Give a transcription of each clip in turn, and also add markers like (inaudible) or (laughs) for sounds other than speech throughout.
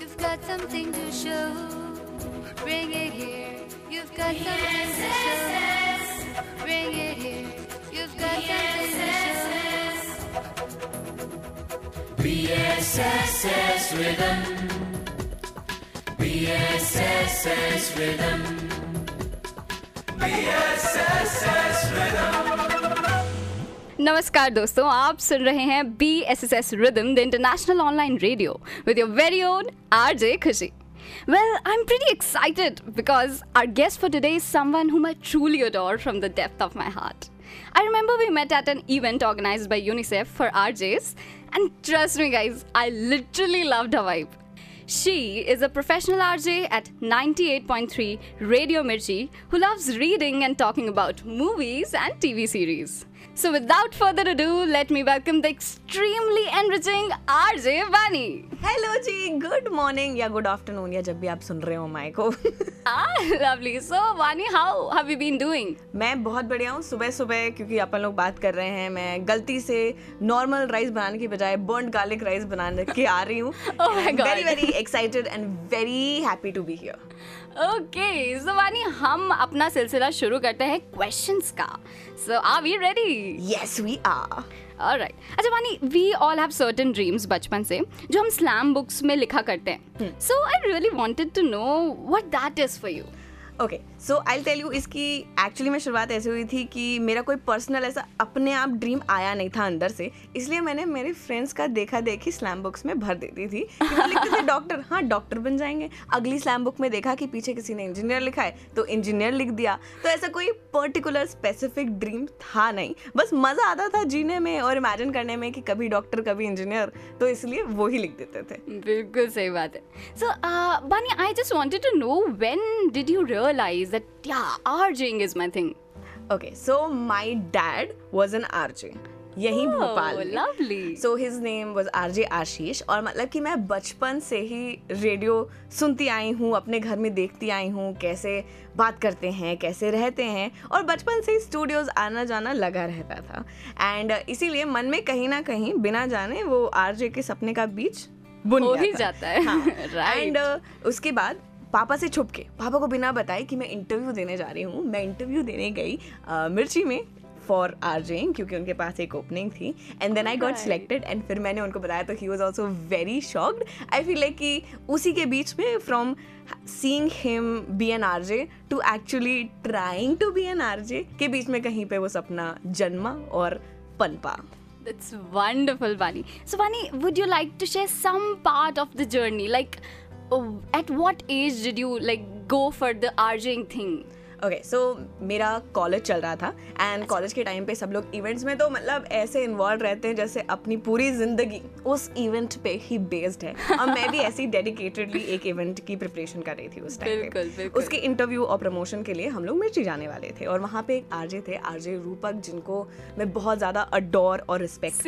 You've got something to show. Bring it here. You've got something to show. Bring it here. You've got something to show. BSSS rhythm. BSSS rhythm. BSSS rhythm. नमस्कार दोस्तों आप सुन रहे हैं B S S S rhythm the international online radio with your very own R J Khushi Well, I'm pretty excited because our guest for today is someone whom I truly adore from the depth of my heart. I remember we met at an event organized by UNICEF for RJs, and trust me, guys, I literally loved her vibe. She is a professional RJ at 98.3 Radio Mirchi who loves reading and talking about movies and TV series. So, without further ado, let me welcome the extremely enriching RJ Vani. Hello ji good morning या good afternoon या जब भी आप सुन रहे हो माई को (laughs) Ah, lovely. So, Vani, how have you been doing? मैं बहुत बढ़िया हूँ सुबह सुबह क्योंकि अपन लोग बात कर रहे हैं मैं गलती से नॉर्मल राइस बनाने की बजाय बर्न गार्लिक राइस बनाने के आ रही हूँ (laughs) Oh my God. Very very excited and very happy to be okay so Vani हम अपना सिलसिला शुरू करते हैं क्वेश्चन का so are we ready yes we are अच्छा Vani we all have certain dreams बचपन से जो हम स्लैम बुक्स में लिखा करते हैं so I really wanted to know what that is for you okay so I tell you इसकी एक्चुअली में शुरुआत ऐसे हुई थी कि मेरा कोई पर्सनल ऐसा अपने आप ड्रीम आया नहीं था अंदर से इसलिए मैंने मेरे फ्रेंड्स का देखा देखी स्लैम बुक्स में भर देती थी। लिखते थे डॉक्टर हाँ डॉक्टर बन जाएँगे। अगली स्लैम बुक में देखा कि पीछे किसी ने इंजीनियर लिखा है तो इंजीनियर लिख दिया। तो ऐसा कोई पर्टिकुलर स्पेसिफिक ड्रीम था नहीं। बस मज़ा आता था जीने में और इमेजिन करने में कि कभी डॉक्टर कभी इंजीनियर तो इसलिए वो ही लिख देते थे। बिल्कुल सही बात है. So uh, Bani, I just wanted to know when did you realize that yeah, RJing is my thing. Okay so my dad was an RJ यही भोपाल Oh, में। lovely. So his name was RJ Ashish और मतलब कि मैं बचपन से ही radio सुनती आई हूँ अपने घर में देखती आई हूँ कैसे बात करते हैं कैसे रहते हैं और बचपन से ही स्टूडियोज आना जाना लगा रहता था एंड इसीलिए मन में कहीं ना कहीं बिना जाने वो आरजे के सपने का बीच बुन हो ही जाता है. एंड हाँ (laughs) Right. एंड उसके बाद पापा से छुप के पापा को बिना बताए कि मैं इंटरव्यू देने जा रही हूँ मैं इंटरव्यू देने गई अ, मिर्ची में फॉर आरजेइंग क्योंकि उनके पास एक ओपनिंग थी and then I got. Selected and फिर मैंने उनको बताया तो ही was also very shocked I feel like कि उसी के बीच में from seeing him be an R J to actually trying to be an R J के बीच में कहीं पे वो सपना जन्मा और पनपा That's wonderful, Vani. So, Vani, would you like to share some part of the journey? Like, Oh, at what age did you like go for the RJing thing? Okay so मेरा कॉलेज चल रहा था and college के time पे सब लोग events में तो मतलब ऐसे इन्वॉल्व रहते हैं जैसे अपनी पूरी ज़िंदगी उस इवेंट पे ही बेस्ड है। और मैं भी ऐसी डेडिकेटेडली एक इवेंट की प्रिपरेशन कर रही थी उस टाइम पे। उसके इंटरव्यू और प्रमोशन के लिए हम लोग मिर्ची जाने वाले थे और वहाँ पे एक आरजे थे आरजे रूपक जिनको मैं बहुत ज़्यादा अडोर और रिस्पेक्ट.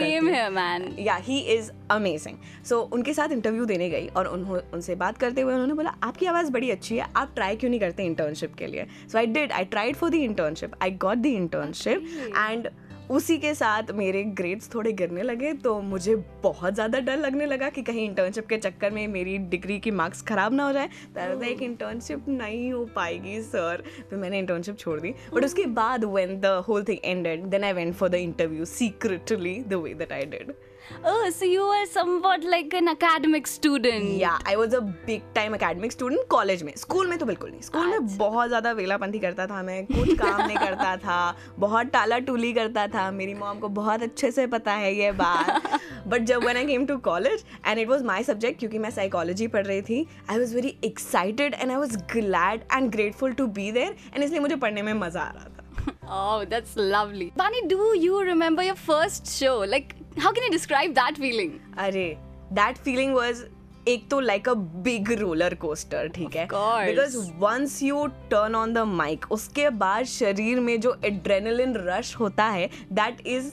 या ही। इज़ अमेजिंग सो उनके साथ इंटरव्यू देने गई और उन्हों उनसे बात करते हुए उन्होंने बोला आपकी आवाज़ बड़ी अच्छी है आप ट्राई क्यों नहीं करते इंटर्नशिप के लिए? So I did I tried for the internship I got the internship and उसी के साथ मेरे ग्रेड्स थोड़े गिरने लगे तो मुझे बहुत ज़्यादा डर लगने लगा कि कहीं इंटर्नशिप के चक्कर में मेरी डिग्री की मार्क्स ख़राब ना हो जाए। तो एक इंटर्नशिप नहीं हो पाएगी सर फिर मैंने इंटर्नशिप छोड़ दी। बट उसके बाद when the whole thing ended then I went for the interview secretly the way that I did Oh, so you were somewhat like an academic student. Yeah I was a big time academic student college में. School में तो बिल्कुल नहीं. School में बहुत ज़्यादा वेलापंथी करता था मैं. कुछ काम नहीं करता (laughs) था. बहुत टाला टूली करता था. मेरी मॉम को बहुत अच्छे से पता है ये बात. (laughs) बट जब when I came to college and it was my subject क्योंकि मैं साइकोलॉजी पढ़ रही थी I was very excited and I was glad and grateful to be there and इसलिए मुझे पढ़ने में मज़ा आ रहा था. Oh, that's lovely. Bani, do you remember your first show? Like, how can you describe that feeling? Arey, that feeling was एक तो like a big roller coaster ठीक है because once you turn on the mic उसके बाद शरीर में जो adrenaline rush होता है that is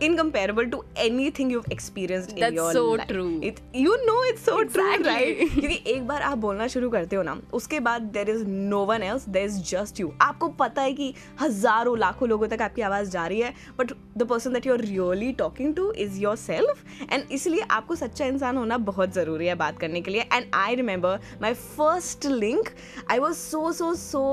incomparable to anything you've experienced in That's your so life. true. It, you know it's so true, right? (laughs) क्योंकि एक बार आप बोलना शुरू करते हो ना उसके बाद there is no one else there is just you आपको पता है कि हज़ारों लाखों लोगों तक आपकी आवाज़ जा रही है but the person that you are really talking to is yourself and इसलिए आपको सच्चा इंसान होना बहुत ज़रूरी है बात करने के लिए and I remember my first link I was so so so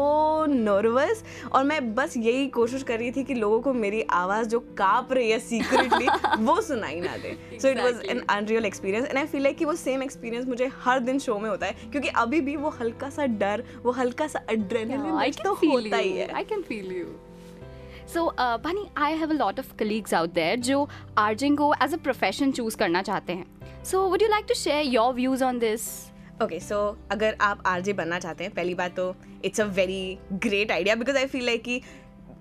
nervous और मैं बस यही कोशिश कर रही थी कि लोगों को मेरी आवाज़ जो काँप रही है सीक्रेटली वो सुनाई ना दे। So it was an unreal experience and I feel like कि वो सेम एक्सपीरियंस मुझे हर दिन शो में होता है क्योंकि अभी भी वो हल्का सा डर वो हल्का सा एड्रेनलिन तो होता ही है। I can feel you. So, uh, Bunny, I have a lot of colleagues out there जो आर्जिंग को एज अ प्रोफेशन चूज़ करना चाहते हैं। So would you like to share your views on this okay so अगर आप RJ बनना चाहते हैं पहली बात तो it's a very great idea because I feel like कि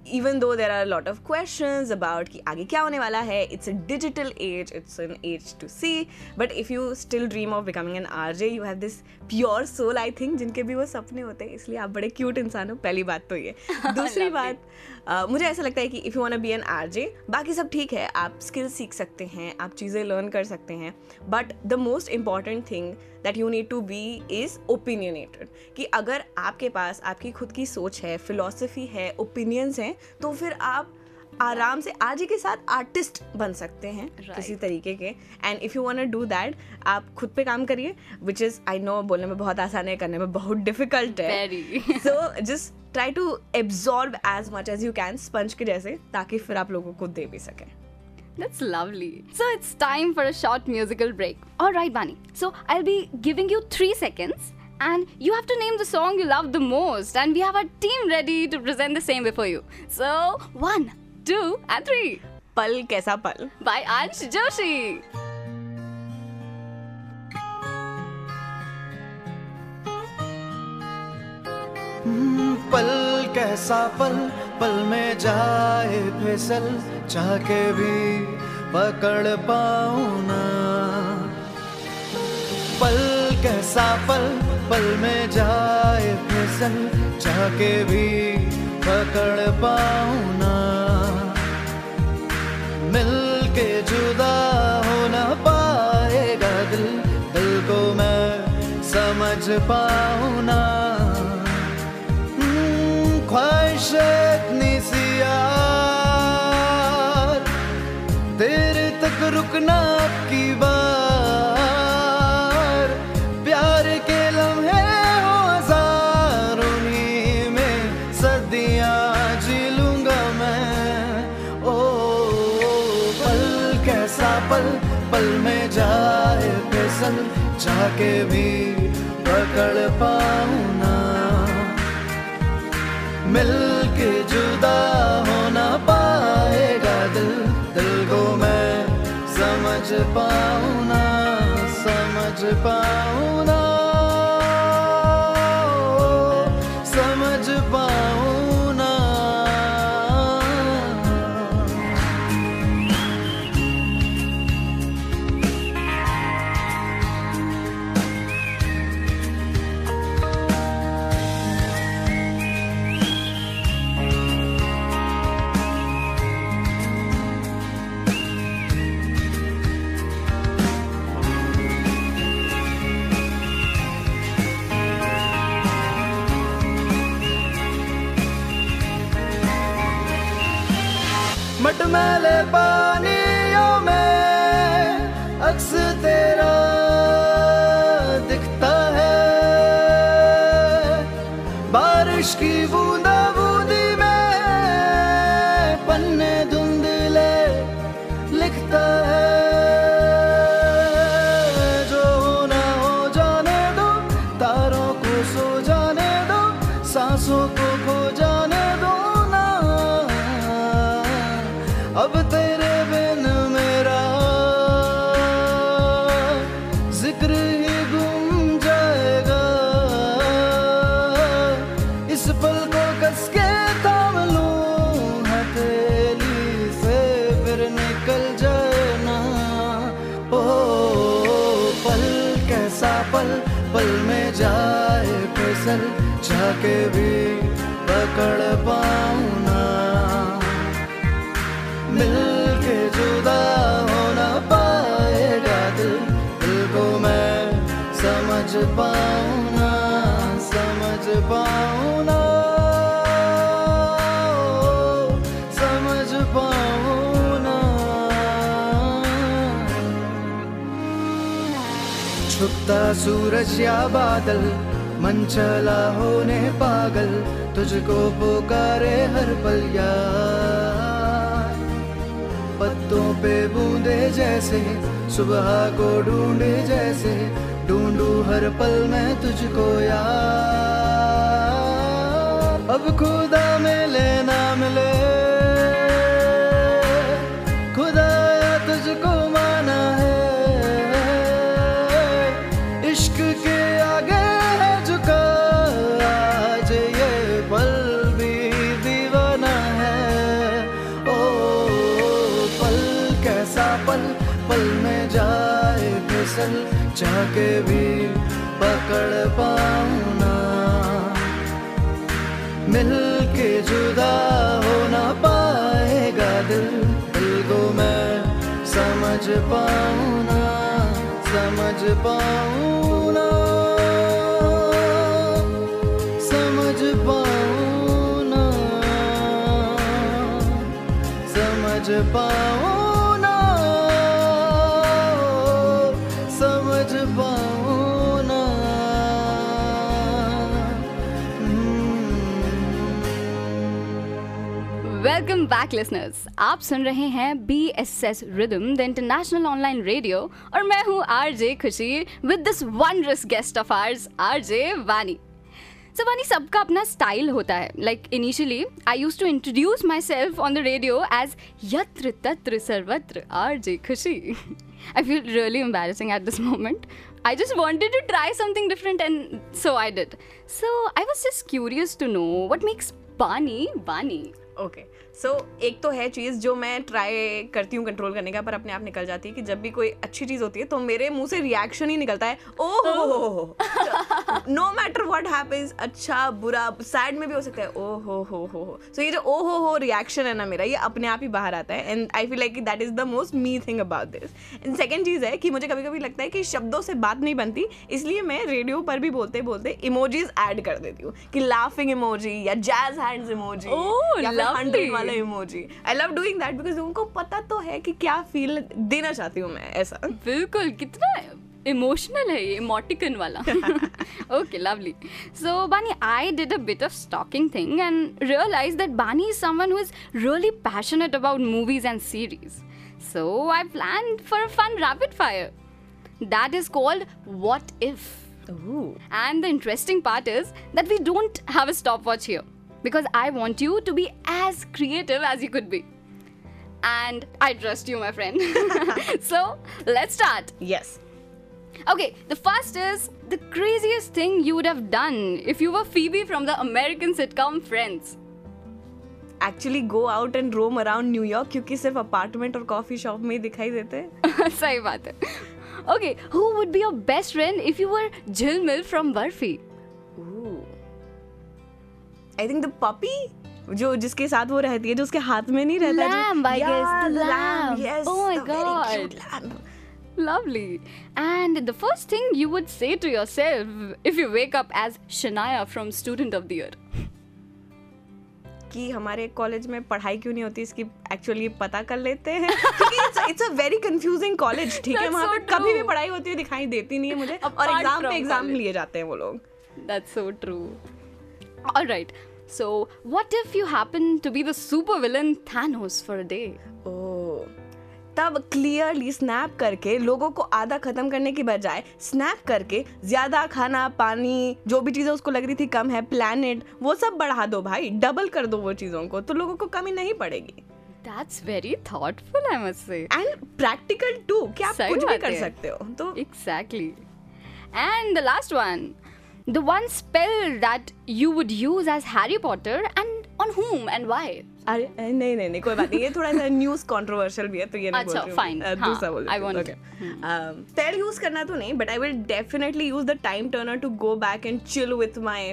even though there are a lot of questions about कि आगे क्या होने वाला है it's a digital age it's an age to see but if you still dream of becoming an RJ you have this pure soul I think जिनके भी वो सपने होते हैं इसलिए आप बड़े क्यूट इंसान हो पहली बात तो ये दूसरी. बात uh, मुझे ऐसा लगता है कि if you want be an RJ बाकी सब ठीक है आप स्किल सीख सकते हैं आप चीज़ें लर्न कर सकते हैं but the most important thing that you need to be is opinionated कि अगर आपके पास आपकी खुद की सोच है फिलोसफी है ओपिनियंस हैं तो फिर आप आराम से आज ही के साथ आर्टिस्ट बन सकते हैं Right. किसी तरीके के and if you want do that आप खुद पे काम करिए विच इज़ आई नो बोलने में बहुत आसान है करने में बहुत डिफ़िकल्ट है Very. so try to absorb as much as you can sponge के जैसे ताकि फिर आप लोगों को दे भी सकें That's lovely. So it's time for a short musical break. All right, Bunny. So I'll be giving you three seconds, and you have to name the song you love the most, and we have our team ready to present the same before you. So one, two, and three. पल कैसा पल By Ansh Joshi. पल कैसा पल पल में जाए फिसल चाह के भी पकड़ पाऊँ ना। पल कैसा पल पल में जाए फिसल चाह के भी पकड़ पाऊँ ना। मिल के जुदा हो ना पाएगा दिल दिल को मैं समझ पाऊँ ना। सी यार तक रुकना की बार। प्यार के लम्हे हो में सदियाँ जी लूँगा मैं। ओ, पल कैसा पल पल में जाए फिसल, जाके भी पकड़ पाऊँ ना। मिल पाऊँ ना समझ पाऊँ ना के भी पकड़ पाऊ ना। मिल के जुदा होना पाएगा दिल दिल को मैं समझ पाऊ ना, समझ पाऊ छुपता सूरज या बादल मन चला होने पागल, तुझको पुकारे हर पल यार। पत्तों पे बूंदे जैसे, सुबह को ढूंढे जैसे, ढूंढू हर पल मैं तुझको यार। अब खुदा मिले ना मिले जाके भी पकड़ पाऊँ ना मिल के जुदा हो ना पाएगा दिल दिल को मैं समझ पाऊँ ना समझ पाऊँ ना समझ पाऊँ समझ बैक लिसनर्स आप सुन रहे हैं B S S rhythm the international online radio और मैं हूँ R J Khushi with this wondrous guest of ours R J Vani so Vani सबका अपना स्टाइल होता है. Like initially I use to introduce myself on the radio as यत्र तत्र सर्वत्र R J Khushi I feel really embarrassing at this moment I just wanted to try something different and so I did. So, I was just curious to know what makes Bani Bani. Okay so so, एक तो है चीज़ जो मैं try करती हूँ control करने का पर अपने आप निकल जाती है कि जब भी कोई अच्छी चीज़ होती है तो मेरे मुँह से रिएक्शन ही निकलता है। ओ हो नो मैटर व्हाट हैपेंस अच्छा बुरा सैड में भी हो सकता है। ओ हो हो हो। हो सो ये जो ओ हो हो रिएक्शन है ना मेरा ये अपने आप ही बाहर आता है। And I feel like that is the most me thing about this and second चीज़ है कि मुझे कभी कभी लगता है कि शब्दों से बात नहीं बनती इसलिए मैं रेडियो पर भी बोलते बोलते इमोजीज ऐड कर देती हूँ। कि लाफिंग इमोजी या जैज हैंड्स इमोजी या हंड्रेड वाला वाला emoji I love doing that because उनको पता तो है कि क्या फील देना चाहती हूँ मैं ऐसा। बिल्कुल कितना इमोशनल है ये इमोटिकन वाला। Okay lovely so Bani I did a bit of stalking thing and realise that Bani is someone who is really passionate about movies and series so I plan for a fun rapid fire that is called what if and the interesting part is that we don't have a stopwatch here because I want you to be as creative as you could be. And I trust you, my friend. (laughs) so let's start. yes Okay, the first is the craziest thing you would have done if you were Phoebe from the American sitcom Friends. Actually go out and roam around New York क्योंकि सिर्फ apartment और coffee shop में ही दिखाई देते हैं सही बात है Okay, who would be your best friend if you were Jilmil from Burfi? I think the puppy जो जिसके साथ वो रहती है जो उसके हाथ में नहीं रहता Lamb, I yeah, guess, the lamb. yes Oh my the god. very cute lamb. Lovely. And the first thing you would say to yourself if you wake up as Shania from Student of the Year. कि हमारे college में पढ़ाई क्यों नहीं होती इसकी actually पता कर लेते हैं it's a very confusing college ठीक है वहाँ so पे कभी भी पढ़ाई होती है दिखाई देती नहीं है मुझे और एग्ज़ाम पे एग्ज़ाम लिए जाते हैं वो लोग That's so true. Alright, so what if you happen to be the supervillain Thanos for a day? ओह तब क्लियरली स्नैप करके लोगों को आधा खत्म करने की बजाय स्नैप करके ज़्यादा खाना पानी जो भी चीज़ें उसको लग रही थी कम है प्लैनेट वो सब बढ़ा दो भाई डबल कर दो वो चीज़ों को तो लोगों को कमी नहीं पड़ेगी That's very thoughtful, I must say. And practical too कि आप कुछ भी कर सकते हो तो Exactly. And the last one. The one spell that you would use as Harry Potter and on whom and why? अरे नहीं नहीं नहीं कोई बात नहीं ये थोड़ा सा न्यूज़ कंट्रोवर्शियल भी है तो ये नहीं अच्छा. मैं। अ, हाँ, दूसरा बोल आई want- स्पेल यूज़ करना तो नहीं but I will definitely use the time turner to go back and chill with my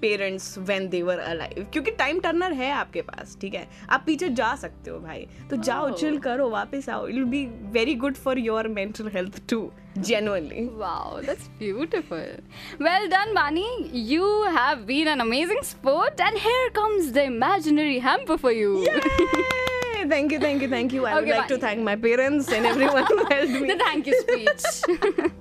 parents when they were alive क्योंकि टाइम टर्नर है आपके पास ठीक है आप पीछे जा सकते हो भाई तो जाओ Oh. चिल करो वापस आओ it will be very good for your mental health too genuinely Wow, that's beautiful. Well done, Bani. You have been an amazing sport, and here comes the imaginary hamper for you. Yay! thank you thank you thank you i okay, would like to thank my parents and everyone who helped me the thank you speech.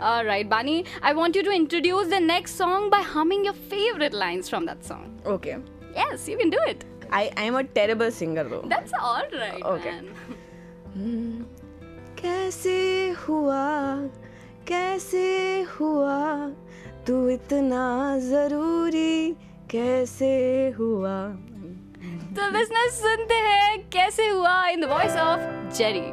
All right, Bani, I want you to introduce the next song by humming your favorite lines from that song. Okay. Yes, you can do it. I I am a terrible singer though. That's all right, Okay. man. कैसे हुआ कैसे हुआ तू इतना जरूरी कैसे हुआ तो बिजनेस सुनते हैं कैसे हुआ in the voice of Jerry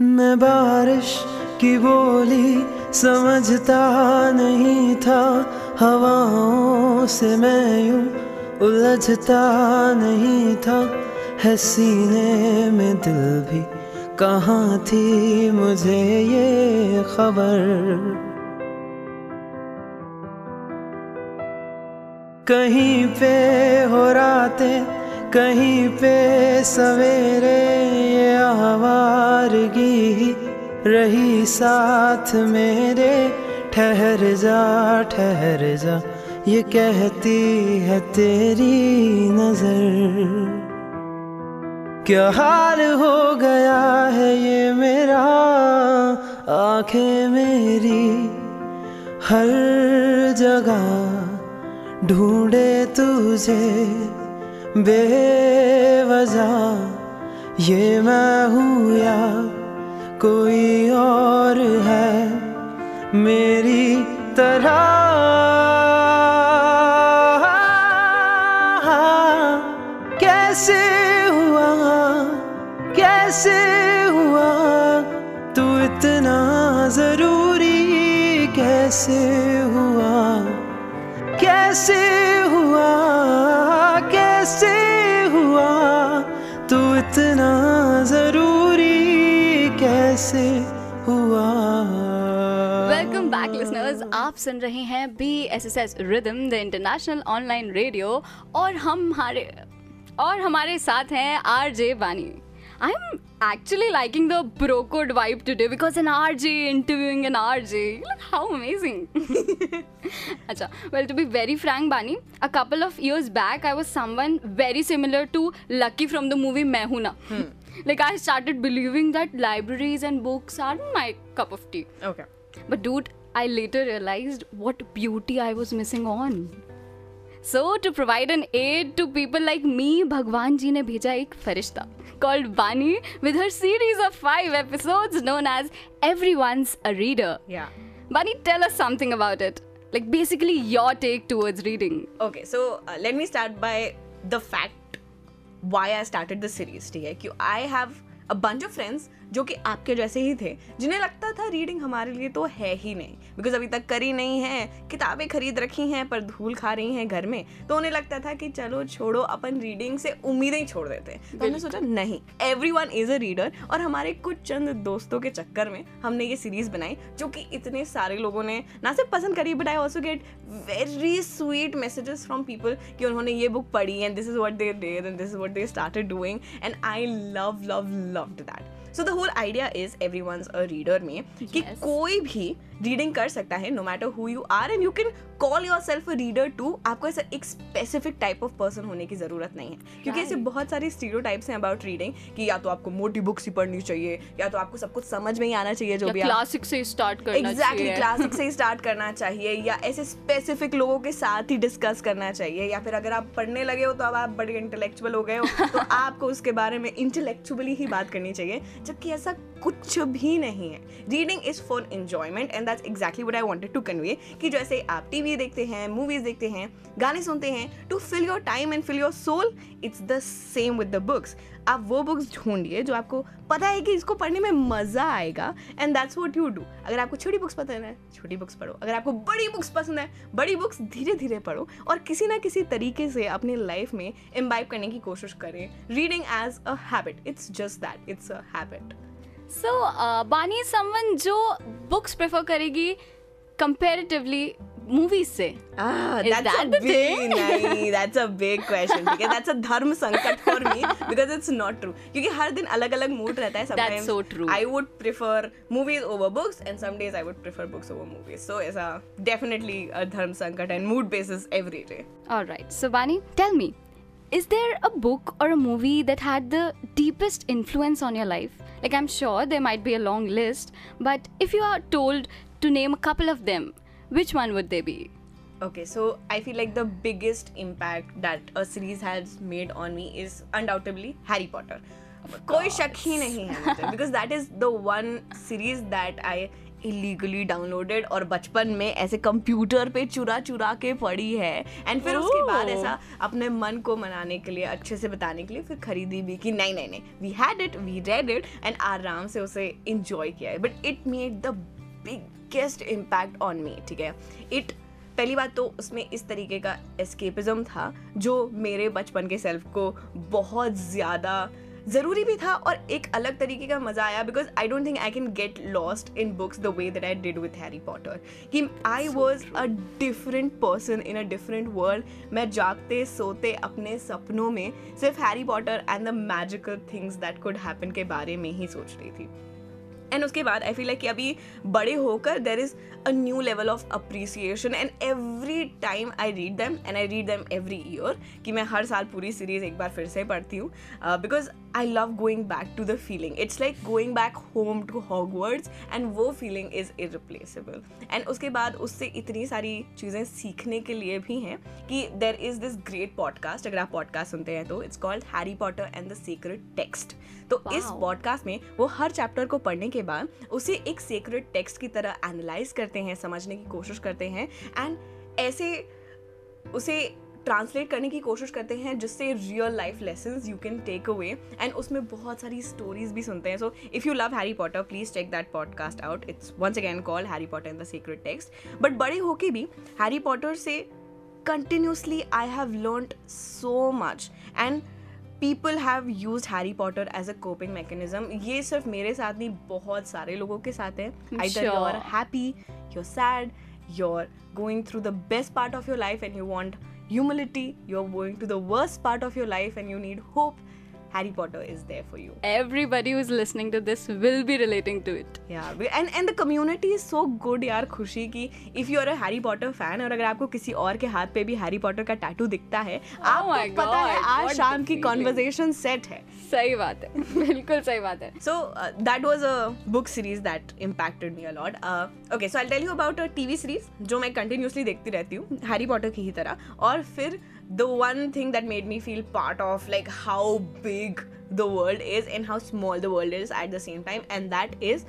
मैं बारिश की बोली समझता नहीं था। हवाओं से मैं यूँ उलझता नहीं था। है सीने में दिल भी कहाँ थी मुझे ये खबर? कहीं पे हो रातें, कहीं पे सवेरे ये आवारगी ही रही साथ मेरे, ठहर जा ठहर जा, ये कहती है तेरी नज़र। क्या हाल हो गया है ये मेरा, आँखें मेरी हर जगह, ढूंढे तुझे बेवजह। ये मैं हूँ या कोई और है मेरी तरह। कैसे हुआ? कैसे हुआ? तू इतना ज़रूरी कैसे हुआ? सुन रहे हैं B S S S rhythm the international online radio और हमारे और हमारे साथ हैं R J Vani I am actually liking the bro code vibe today because an R J interviewing an R J how amazing अच्छा well to be very frank Bani a couple of years back I was someone very similar to Lucky from the movie Main Hoon Na. Like I started believing that libraries and books are my cup of tea okay but डूट I later realized what beauty I was missing on. So, to provide an aid to people like me, Bhagwan ji ne bheja ek farishta called Bunny with her series of five episodes known as Everyone's a Reader. Yeah. Bunny, tell us something about it. Like, basically, your take towards reading. Okay, so uh, let me start by the fact why I started the series. Okay? I have a bunch of friends जो कि आपके जैसे ही थे जिन्हें लगता था reading हमारे लिए तो है ही नहीं। बिकॉज़ अभी तक करी नहीं है किताबें खरीद रखी हैं पर धूल खा रही हैं घर में तो उन्हें लगता था कि चलो छोड़ो अपन रीडिंग से उम्मीदें ही छोड़ देते हैं। तो हमने सोचा नहीं everyone is a reader और हमारे कुछ चंद दोस्तों के चक्कर में हमने ये सीरीज़ बनाई जो कि इतने सारे लोगों ने ना सिर्फ़ पसंद करी but I also get very sweet messages from people कि उन्होंने ये बुक पढ़ी and this is what they did and this is what they started doing and I love love love that so the whole idea is everyone a reader में कि कोई भी reading कर सकता है no matter who you are and you can call yourself a reader too आपको ऐसा एक स्पेसिफिक टाइप ऑफ़ पर्सन होने की ज़रूरत नहीं है। क्योंकि ऐसे बहुत सारे स्टीरियो टाइप्स हैं अबाउट रीडिंग कि या तो आपको मोटी बुक्स ही पढ़नी चाहिए या तो आपको सब कुछ समझ में ही आना चाहिए जो भी क्लासिक से स्टार्ट करना एग्जैक्टली चाहिए। क्लासिक से स्टार्ट (laughs) करना चाहिए या ऐसे स्पेसिफिक लोगों के साथ ही डिस्कस करना चाहिए या फिर अगर आप पढ़ने लगे हो तो अब आप बड़े इंटेलेक्चुअल हो गए हो तो (laughs) आपको उसके बारे में इंटेलेक्चुअली ही बात करनी चाहिए। जबकि ऐसा कुछ भी नहीं है। Reading is for enjoyment and that's exactly what I wanted to convey कि जैसे आप टी वी देखते हैं मूवीज़ देखते हैं, गाने सुनते हैं to fill your time and fill your soul it's the same with the books आप वो बुक्स ढूंढिए जो आपको पता है कि इसको पढ़ने में मज़ा आएगा and that's what you do अगर आपको छोटी बुक्स पसंद है, छोटी बुक्स पढ़ो। अगर आपको बड़ी बुक्स पसंद है, बड़ी बुक्स धीरे धीरे पढ़ो और किसी ना किसी तरीके से अपनी लाइफ में इम्बाइब करने की कोशिश करें। Reading as a habit it's just that it's a habit so Bani someone जो बुक्स प्रेफर करेगी कंपेरेटिवली मूवीज़ से Ah, Is that's that a the big, thing? नहीं, that's a big question. ठीक है, that's a धर्म संकट for me because it's not true. क्योंकि हर दिन अलग अलग मूड रहता है. Sometimes so true. I would prefer movies over books, and some days I would prefer books over movies. So it's a definitely a धर्म संकट and mood basis every day. All right. So, Bani, tell me, is there a book or a movie that had the deepest influence on your life? Like, I'm sure there might be a long list, but if you are told to name a couple of them, which one would they be? Okay, so I feel like the biggest impact that a series has made on me is undoubtedly Harry Potter. कोई शक ही नहीं है मुझे because that is the one series that I illegally downloaded और बचपन में ऐसे computer पे चुरा चुरा के पड़ी है। एंड फिर उसके बाद. ऐसा अपने मन को मनाने के लिए अच्छे से बताने के लिए फिर खरीदी भी कि नहीं नहीं नहीं we had it we read it and आराम से उसे इंजॉय किया है। But it made the biggest impact on me ठीक है? इट पहली बात तो उसमें इस तरीके का एस्केपिज्म था जो मेरे बचपन के सेल्फ को बहुत ज़्यादा ज़रूरी भी था और एक अलग तरीके का मज़ा आया because I don't think I can get lost in books the way that I did with Harry Potter कि I was a different person in a different world मैं जागते सोते अपने सपनों में सिर्फ़ Harry Potter and the magical things that could happen के बारे में ही सोच रही थी। एंड उसके बाद आई फील लाइक कि अभी बड़े होकर there is a new level of appreciation and every time I read them and I read them every year कि मैं हर साल पूरी सीरीज़ एक बार फिर से पढ़ती हूँ because I love going back to the feeling it's like going back home to Hogwarts and वो फीलिंग इज़ इरिप्लेसेबल एंड उसके बाद उससे इतनी सारी चीज़ें सीखने के लिए भी हैं कि there is this great podcast अगर आप पॉडकास्ट सुनते हैं तो it's called Harry Potter and the secret text तो इस पॉडकास्ट में वो हर चैप्टर को पढ़ने के बाद उसे एक सीक्रेट टेक्स्ट की तरह एनालाइज करते हैं, समझने की कोशिश करते हैं एंड ऐसे उसे ट्रांसलेट करने की कोशिश करते हैं जिससे real life lesson you can take away and उसमें बहुत सारी स्टोरीज भी सुनते हैं। So if you love Harry Potter please take that podcast out it's once again call Harry Potter in the secret text but बड़े होके भी Harry Potter से continuously I have learn so much and people have use Harry Potter as a coping mechanism ये सिर्फ़ मेरे साथ नहीं बहुत सारे लोगों के साथ है। Either you're happy you're sad you're going through the best part of your life and you want humility you are going to the worst part of your life and you need hope harry potter is there for you Everybody who's listening to this will be relating to it. yeah and and the community is so good यार खुशी की if you are a Harry Potter fan और अगर आपको किसी और के हाथ पे भी हैरी पॉटर का टैटू दिखता है आपको Oh my पता है आज शाम की. कॉन्वर्जेशन सेट है सही बात है बिल्कुल सही बात है so uh, that was a book series that impacted me a lot uh, okay so I'll tell you about a TV series जो मैं continuously देखती रहती हूँ हैरी पॉटर की ही तरह और फिर the one thing that made me feel part of, like, how big the world is and how small the world is at the same time, and that is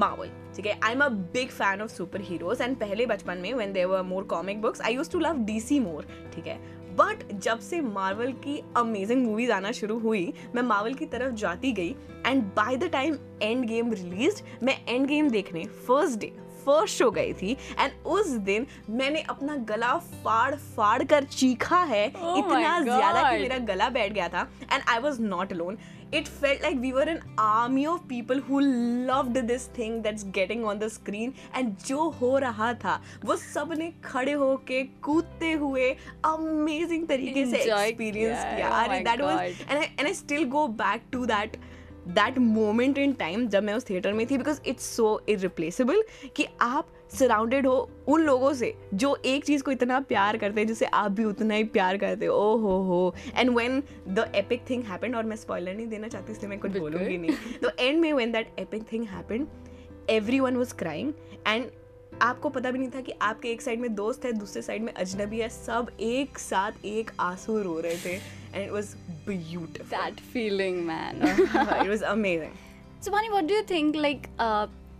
Marvel. ठीक है? I am a big fan of superheroes and पहले बचपन में when there were more comic books I used to love D C more ठीक है? But जब से Marvel की अमेजिंग मूवीज़ आना शुरू हुई, मैं मार्वल की तरफ़ जाती गई and by the time Endgame release मैं एंड गेम देखने फ़र्स्ट डे फ़र्स्ट शो गई थी एंड उस दिन मैंने अपना गला फाड़ फाड़ कर चीखा है Oh इतना ज़्यादा कि मेरा गला बैठ गया था and I was not alone it felt like we were an army of people who loved this thing that's getting on the screen and जो हो रहा था वो सबने खड़े होके कूदते हुए अमेजिंग तरीके से एक्सपीरियंस किया है, oh अरे that was. And and I still go back to that that moment in time जब मैं उस थिएटर में थी बिकॉज़ इट्स सो इरिप्लेसेबल कि आप सराउंडेड हो उन लोगों से जो एक चीज़ को इतना प्यार करते हैं जिसे आप भी उतना ही प्यार करते हो। ओ हो हो। And when the epic thing happened और मैं स्पॉयलर नहीं देना चाहती इसलिए मैं कुछ बोलूँगी नहीं। तो एंड में when that epic thing happened everyone was crying and आपको पता भी नहीं था कि आपके एक साइड में दोस्त है दूसरे साइड में अजनबी है। सब एक साथ एक आँसू रो रहे थे and it was beautiful feeling man it was amazing Subani what do you think like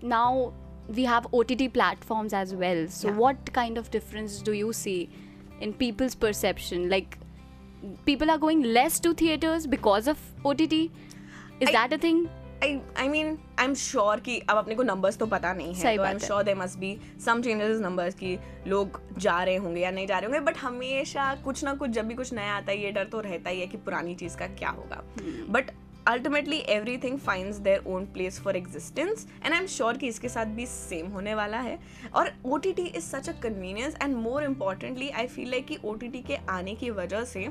now we have O T T platform as well so what kind of difference do you see in people's perception like people are going less to theatres because of O T T is that a thing I mean I am sure कि अब अपने को numbers तो पता नहीं है तो है। sure there must be some changes in numbers कि लोग जा रहे होंगे या नहीं जा रहे होंगे बट हमेशा कुछ ना कुछ जब भी कुछ नया आता है ये डर तो रहता ही है कि पुरानी चीज़ का क्या होगा. But ultimately everything finds their own place for existence and I am sure कि इसके साथ भी सेम होने वाला है और O T T is such a convenience and more importantly I feel like कि ओ टी टी के आने की वजह से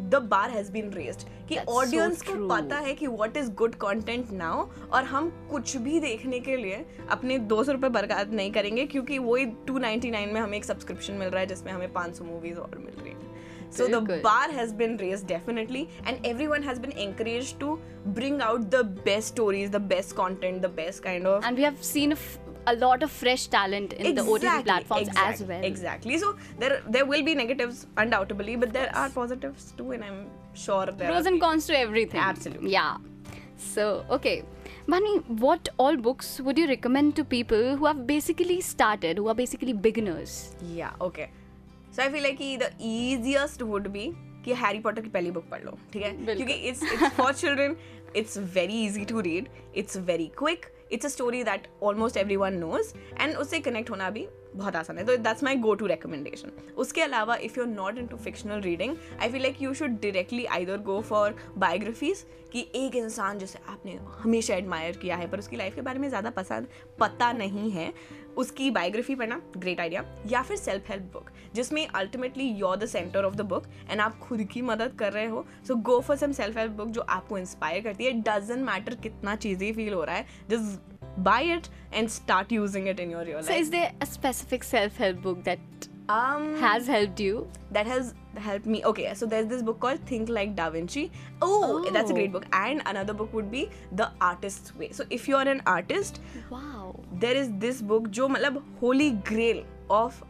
the bar has been raised कि That's so ऑडियंस को. पता है कि what is good content now और हम कुछ भी देखने के लिए अपने दो सौ रुपये बर्बाद नहीं करेंगे क्योंकि वही टू नाइनटी नाइन में हमें एक सब्सक्रिप्शन मिल रहा है जिसमें हमें पाँच सौ मूवीज़ और मिल रही है So the बिल्कुल। bar has been raised definitely, and everyone has been encouraged to bring out the best stories, the best content, the best kind of And we have seen a, f- a lot of fresh talent in the OTT platforms as exactly, well. Exactly. So there there will be negatives undoubtedly, but there are positives too, and I'm sure there Pros are and cons to everything. Absolutely. Yeah. So, okay. Bani, what all books would you recommend to people who have basically started, who are basically beginners? Yeah, okay. So I feel like कि the easiest would be कि Harry Potter की पहली book पढ़ लो ठीक है बिल्कुल। क्योंकि it's it's for children it's very easy to read it's very quick it's a story that almost everyone knows and उससे कनेक्ट होना भी बहुत आसान है तो that's my go to recommendation उसके अलावा if you are not into fictional reading I feel like you should directly either go for biographies कि एक इंसान जिसे आपने हमेशा एडमायर किया है पर उसकी लाइफ के बारे में ज़्यादा पसंद पता नहीं है उसकी बायोग्राफी पढ़ना ग्रेट आइडिया या फिर सेल्फ हेल्प बुक जिसमें ultimately you're the centre of the book and आप खुद की मदद कर रहे हो. So go for some self help book जो आपको इंस्पायर करती है. डजेंट मैटर कितना चीज़ी फील हो रहा है. Just buy it and start using it in your real So, life. is there a specific self help book that um has helped you? that has helped me. Okay, so there's this book called Think Like Da Vinci. Oh, that's a great Oh. book. And another book would be The Artist's Way. So if you're an artist, Wow. there is this book जो मतलब holy grail of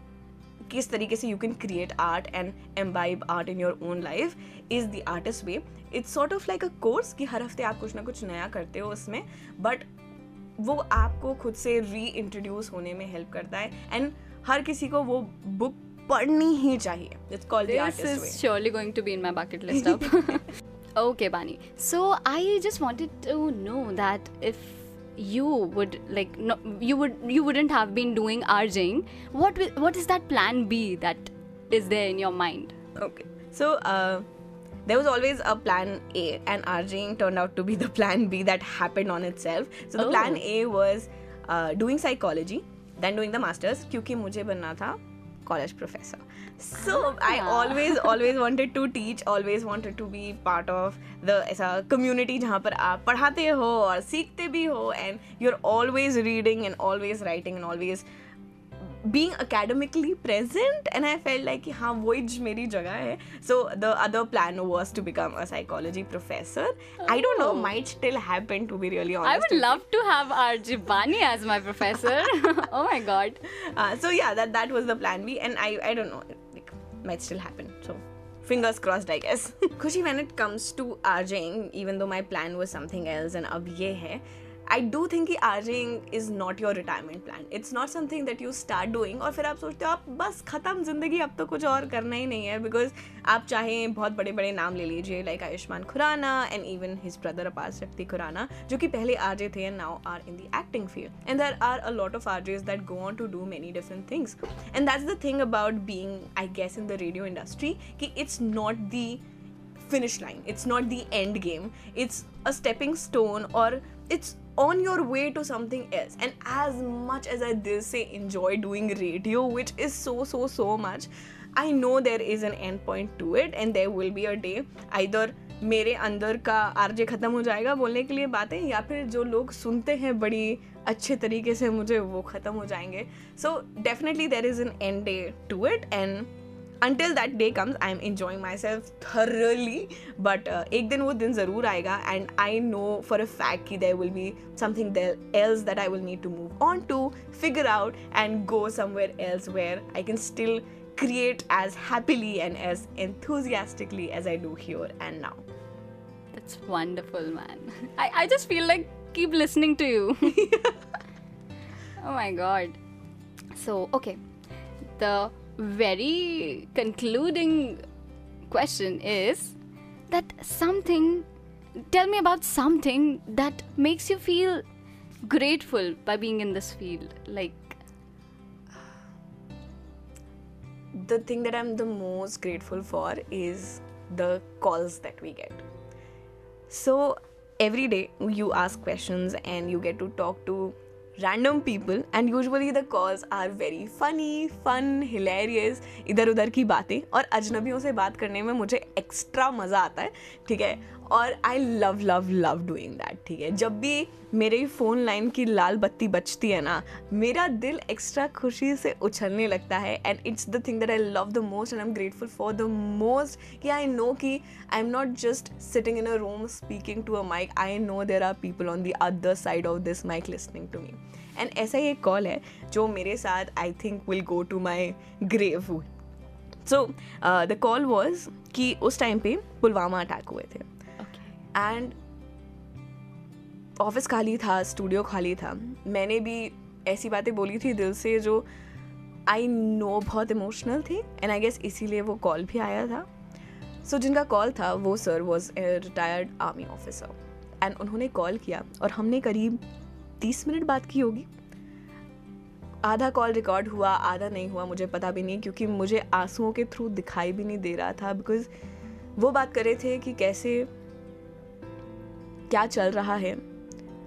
किस तरीके से you can create art and imbibe art in your own life is the artist way it's sort of like a course कि हर हफ़्ते आप कुछ ना कुछ नया करते हो उसमें बट वो आपको खुद से री इंट्रोड्यूस होने में हेल्प करता है एंड हर किसी को वो बुक पढ़नी ही चाहिए it's called the This artist way is surely going to be in my bucket list up. okay, Bani. So I just wanted to know that if you would like no, you would you wouldn't have been doing RJing, what wi- what is that plan B that is there in your mind? Okay. So uh, there was always a plan A, and RJing turned out to be the plan B that happened on itself. So the plan Oh. A was uh, doing psychology, then doing the masters, क्योंकि मुझे बनना था College professor. So I Ah. always always wanted to teach, always wanted to be part of the ऐसा community जहाँ पर आप पढ़ाते हो और सीखते भी हो and you're always reading and always writing and always being academically present and I felt like हाँ ज मेरी जगह है so the other plan was to become a psychology professor oh. I don't know Oh. might still happen to be really honest I would love to have RJ Bani as my professor. oh my god. uh, so yeah that that was the plan B and I I don't know like might still happen so fingers crossed I guess Khushi when it comes to RJing even though my plan was something else and अब ये है I do think कि RJing is not your retirement plan. It's not something that you start doing और फिर आप सोचते हो, आप बस ख़त्म ज़िंदगी, अब तो कुछ और करना ही नहीं है बिकॉज़ आप चाहें बहुत बड़े बड़े नाम ले लीजिए like Ayushmann Khurrana and even his brother Aparshakti Khurana, जो कि पहले आरजे थे and now are in the acting field and there are a lot of RJs that go on to do many different things and that's the thing about being I guess in the radio industry कि it's not the finish line it's not the endgame it's a stepping stone और it's on your way to something else. And as much as I did say enjoy doing radio, which is so so so much, I know there is an end point to it and there will be a day either मेरे अंदर का RJ ख़त्म हो जाएगा बोलने के लिए बातें या फिर जो लोग सुनते हैं बड़ी अच्छे तरीके से मुझे वो ख़त्म हो जाएँगे so definitely there is an end day to it and until that day comes i am enjoying myself thoroughly but uh, एक दिन वो दिन ज़रूर आएगा and I know for a fact कि there will be something there else that I will need to move on to figure out and go somewhere else where I can still create as happily and as enthusiastically as I do here and now That's wonderful, man. I, I just feel like keep listening to you. oh my god. So, okay. The very concluding question is that something, tell me about something that makes you feel grateful by being in this field. Like, (sighs) the thing that I'm the most grateful for is the calls that we get. So every day you ask questions and you get to talk to random people and usually the calls are very funny fun hilarious इधर उधर की बातें, और अजनबियों से बात करने में मुझे एक्स्ट्रा मज़ा आता है, ठीक है? और I love love love doing that ठीक है? जब भी मेरे फ़ोन लाइन की लाल बत्ती बचती है ना, मेरा दिल एक्स्ट्रा खुशी से उछलने लगता है। And it's the thing that I love the most and I am grateful for the most कि आई नो कि I am not just sitting in a room speaking to a mic I know there are people on the other side of this mic listening to me and ऐसा ही एक call है जो मेरे साथ I think will go to my grave so the call was कि उस time पे पुलवामा अटैक हुए थे। एंड ऑफ़िस खाली था स्टूडियो खाली था। मैंने भी ऐसी बातें बोली थी दिल से जो आई नो बहुत इमोशनल थी एंड आई गेस इसीलिए वो कॉल भी आया था। सो so, जिनका कॉल था वो sir was retired army officer and उन्होंने कॉल किया और हमने करीब तीस मिनट बात की होगी। आधा कॉल रिकॉर्ड हुआ आधा नहीं हुआ मुझे पता भी नहीं क्योंकि मुझे आंसुओं के थ्रू दिखाई भी नहीं दे रहा था बिकॉज़ वो बात कर रहे थे कि कैसे क्या चल रहा है?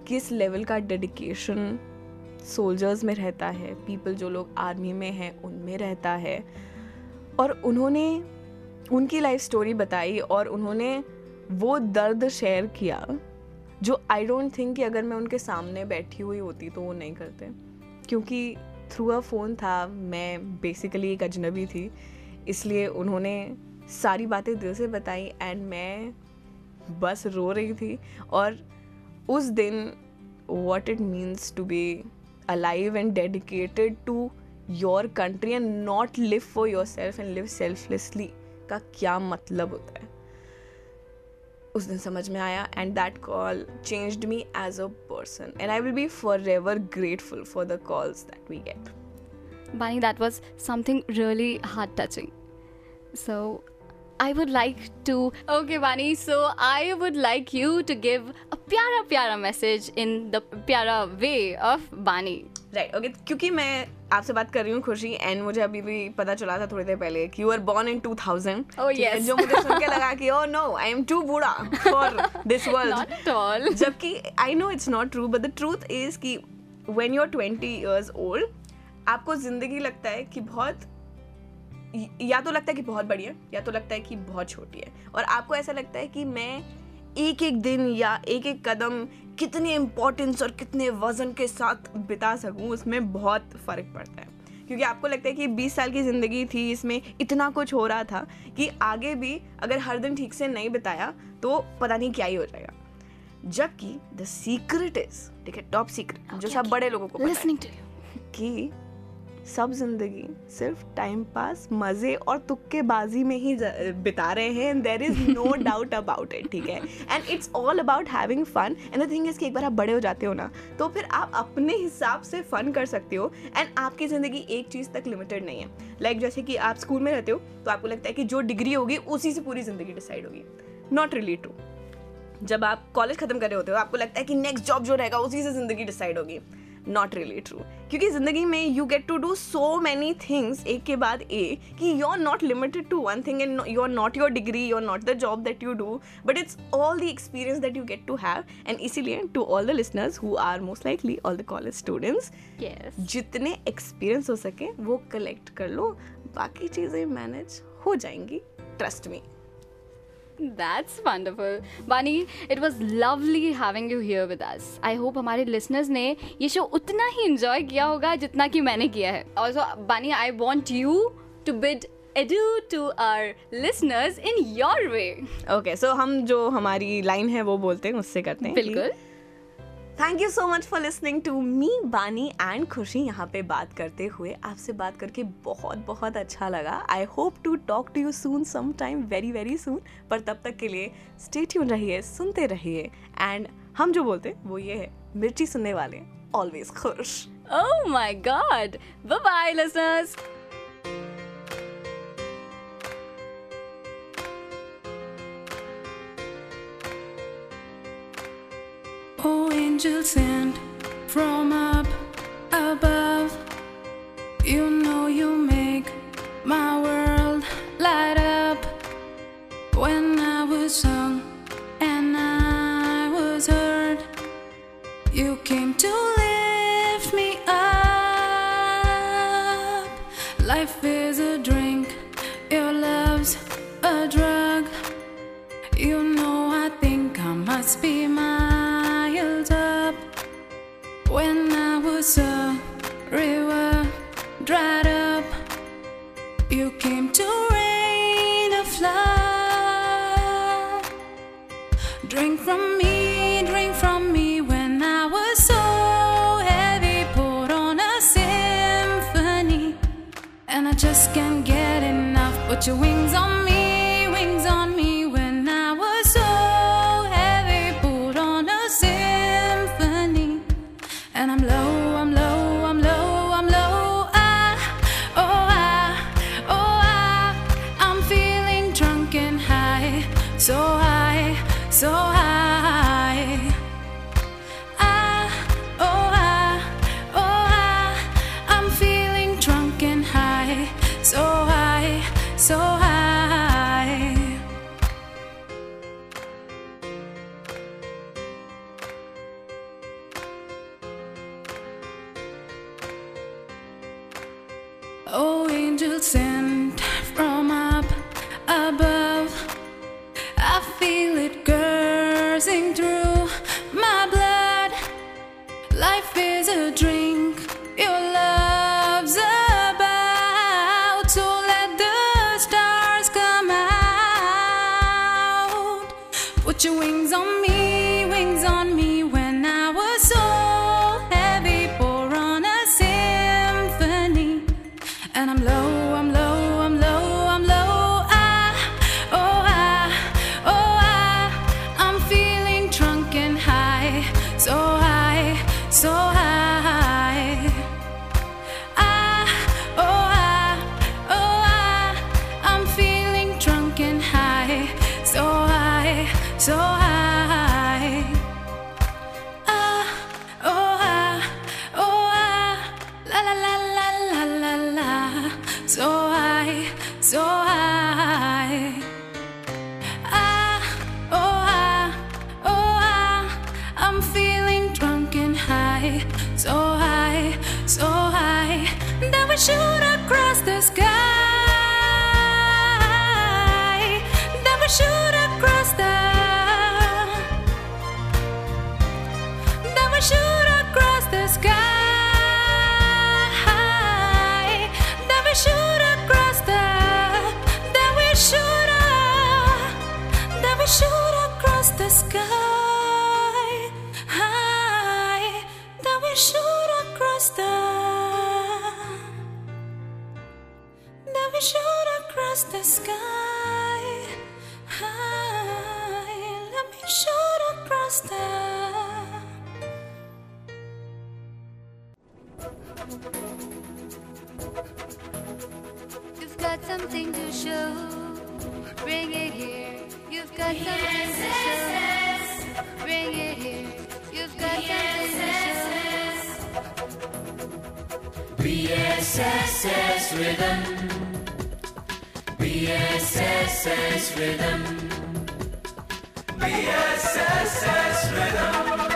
किस लेवल का डेडिकेशन सोल्जर्स में रहता है? पीपल जो लोग आर्मी में हैं, उनमें रहता है। और उन्होंने उनकी लाइफ स्टोरी बताई और उन्होंने वो दर्द शेयर किया, जो आई डोंट थिंक कि अगर मैं उनके सामने बैठी हुई होती तो वो नहीं करते। क्योंकि थ्रू अ फ़ोन था, मैं बेसिकली एक अजनबी थी, इसलिए उन्होंने सारी बातें दिल से बताई एंड मैं बस रो रही थी और उस दिन what it means to be alive and dedicated to your country and not live for yourself and live selflessly का क्या मतलब होता है उस दिन समझ में आया and that call changed me as a person and I will be forever grateful for the calls that we get Bani, that was something really heart touching. So, I would like to. Okay, Bani, so I would like you to give a pyara pyara message in the pyara way of Bani. Right okay क्योंकि मैं आपसे बात कर रही हूँ खुशी and मुझे अभी भी पता चला था थोड़ी देर पहले कि you are born in 2000 Oh, ठीक जो मुझे सुन के लगा कि oh no I am too बूढ़ा फॉर दिस वर्ल्ड. जबकि I know it's not true but the truth is कि when you are 20 years old आपको ज़िंदगी लगता है कि बहुत या तो लगता है कि बहुत बढ़िया या तो लगता है कि बहुत छोटी है। और आपको ऐसा लगता है कि मैं एक एक दिन या एक एक कदम कितने इम्पोर्टेंस और कितने वज़न के साथ बिता सकूँ उसमें बहुत फ़र्क पड़ता है। क्योंकि आपको लगता है कि 20 साल की ज़िंदगी थी इसमें इतना कुछ हो रहा था कि आगे भी अगर हर दिन ठीक से नहीं बिताया तो पता नहीं क्या ही हो जाएगा। जबकि द सीक्रेट इज़ ठीक है टॉप सीक्रेट जो सब बड़े लोगों को है. कि सब ज़िंदगी सिर्फ़ टाइम पास मज़े और तुक्केबाजी में ही बिता रहे हैं and there is no doubt about it ठीक है? And it's all about having fun and the thing is कि एक बार आप बड़े हो जाते हो ना तो फिर आप अपने हिसाब से फन कर सकते हो एंड आपकी ज़िंदगी एक चीज़ तक लिमिटेड नहीं है। लाइक like जैसे कि आप स्कूल में रहते हो तो आपको लगता है कि जो डिग्री होगी उसी से पूरी ज़िंदगी डिसाइड होगी। नॉट रिली ट्रू जब आप कॉलेज खत्म कर रहे होते हो आपको लगता है कि नेक्स्ट जॉब जो रहेगा उसी से ज़िंदगी डिसाइड होगी। नॉट रियली ट्रू क्योंकि ज़िंदगी में you get to do so many things एक के बाद ए कि you are not limited to one thing and you are not your degree you are not the job that you do but it's all the experience that you get to have and इसीलिए to all the listeners who are most likely all the college students. जितने experience हो सके वो collect कर लो। बाकी चीज़ें manage हो जाएँगी trust me That's wonderful. Bani, it was lovely having you here with us. I hope हमारे listeners ने ये शो उतना ही enjoy किया होगा जितना कि मैंने किया है. Also, Bani, I want you to bid adieu to our listeners in your way. Okay so हम जो हमारी लाइन है वो बोलते हैं उससे करते हैं बिल्कुल. Thank you so much for listening to me Bani and खुशी यहाँ पे बात करते हुए। आपसे बात करके बहुत बहुत अच्छा लगा। I hope to talk to you soon some time very very soon पर तब तक के लिए स्टे ट्यून रहिए सुनते रहिए। एंड हम जो बोलते हैं वो ये है मिर्ची सुनने वाले ऑलवेज खुश। Oh my god. Bye bye, listeners. Oh, angels sent from up above, you know you make my world light up. When I was sung and I was heard, you came to coursing through my blood. Life is a dream. sky that we shoot across the that we shoot across the sky that we shoot across the that we shoot have that we shoot across the sky. touch the sky high. Let me shoot across the You've got something to show. Bring it here. You've got yes, something to show. Bring it here. You've got yes, something to show. BSSS rhythm. BSSS Rhythm. BSSS Rhythm.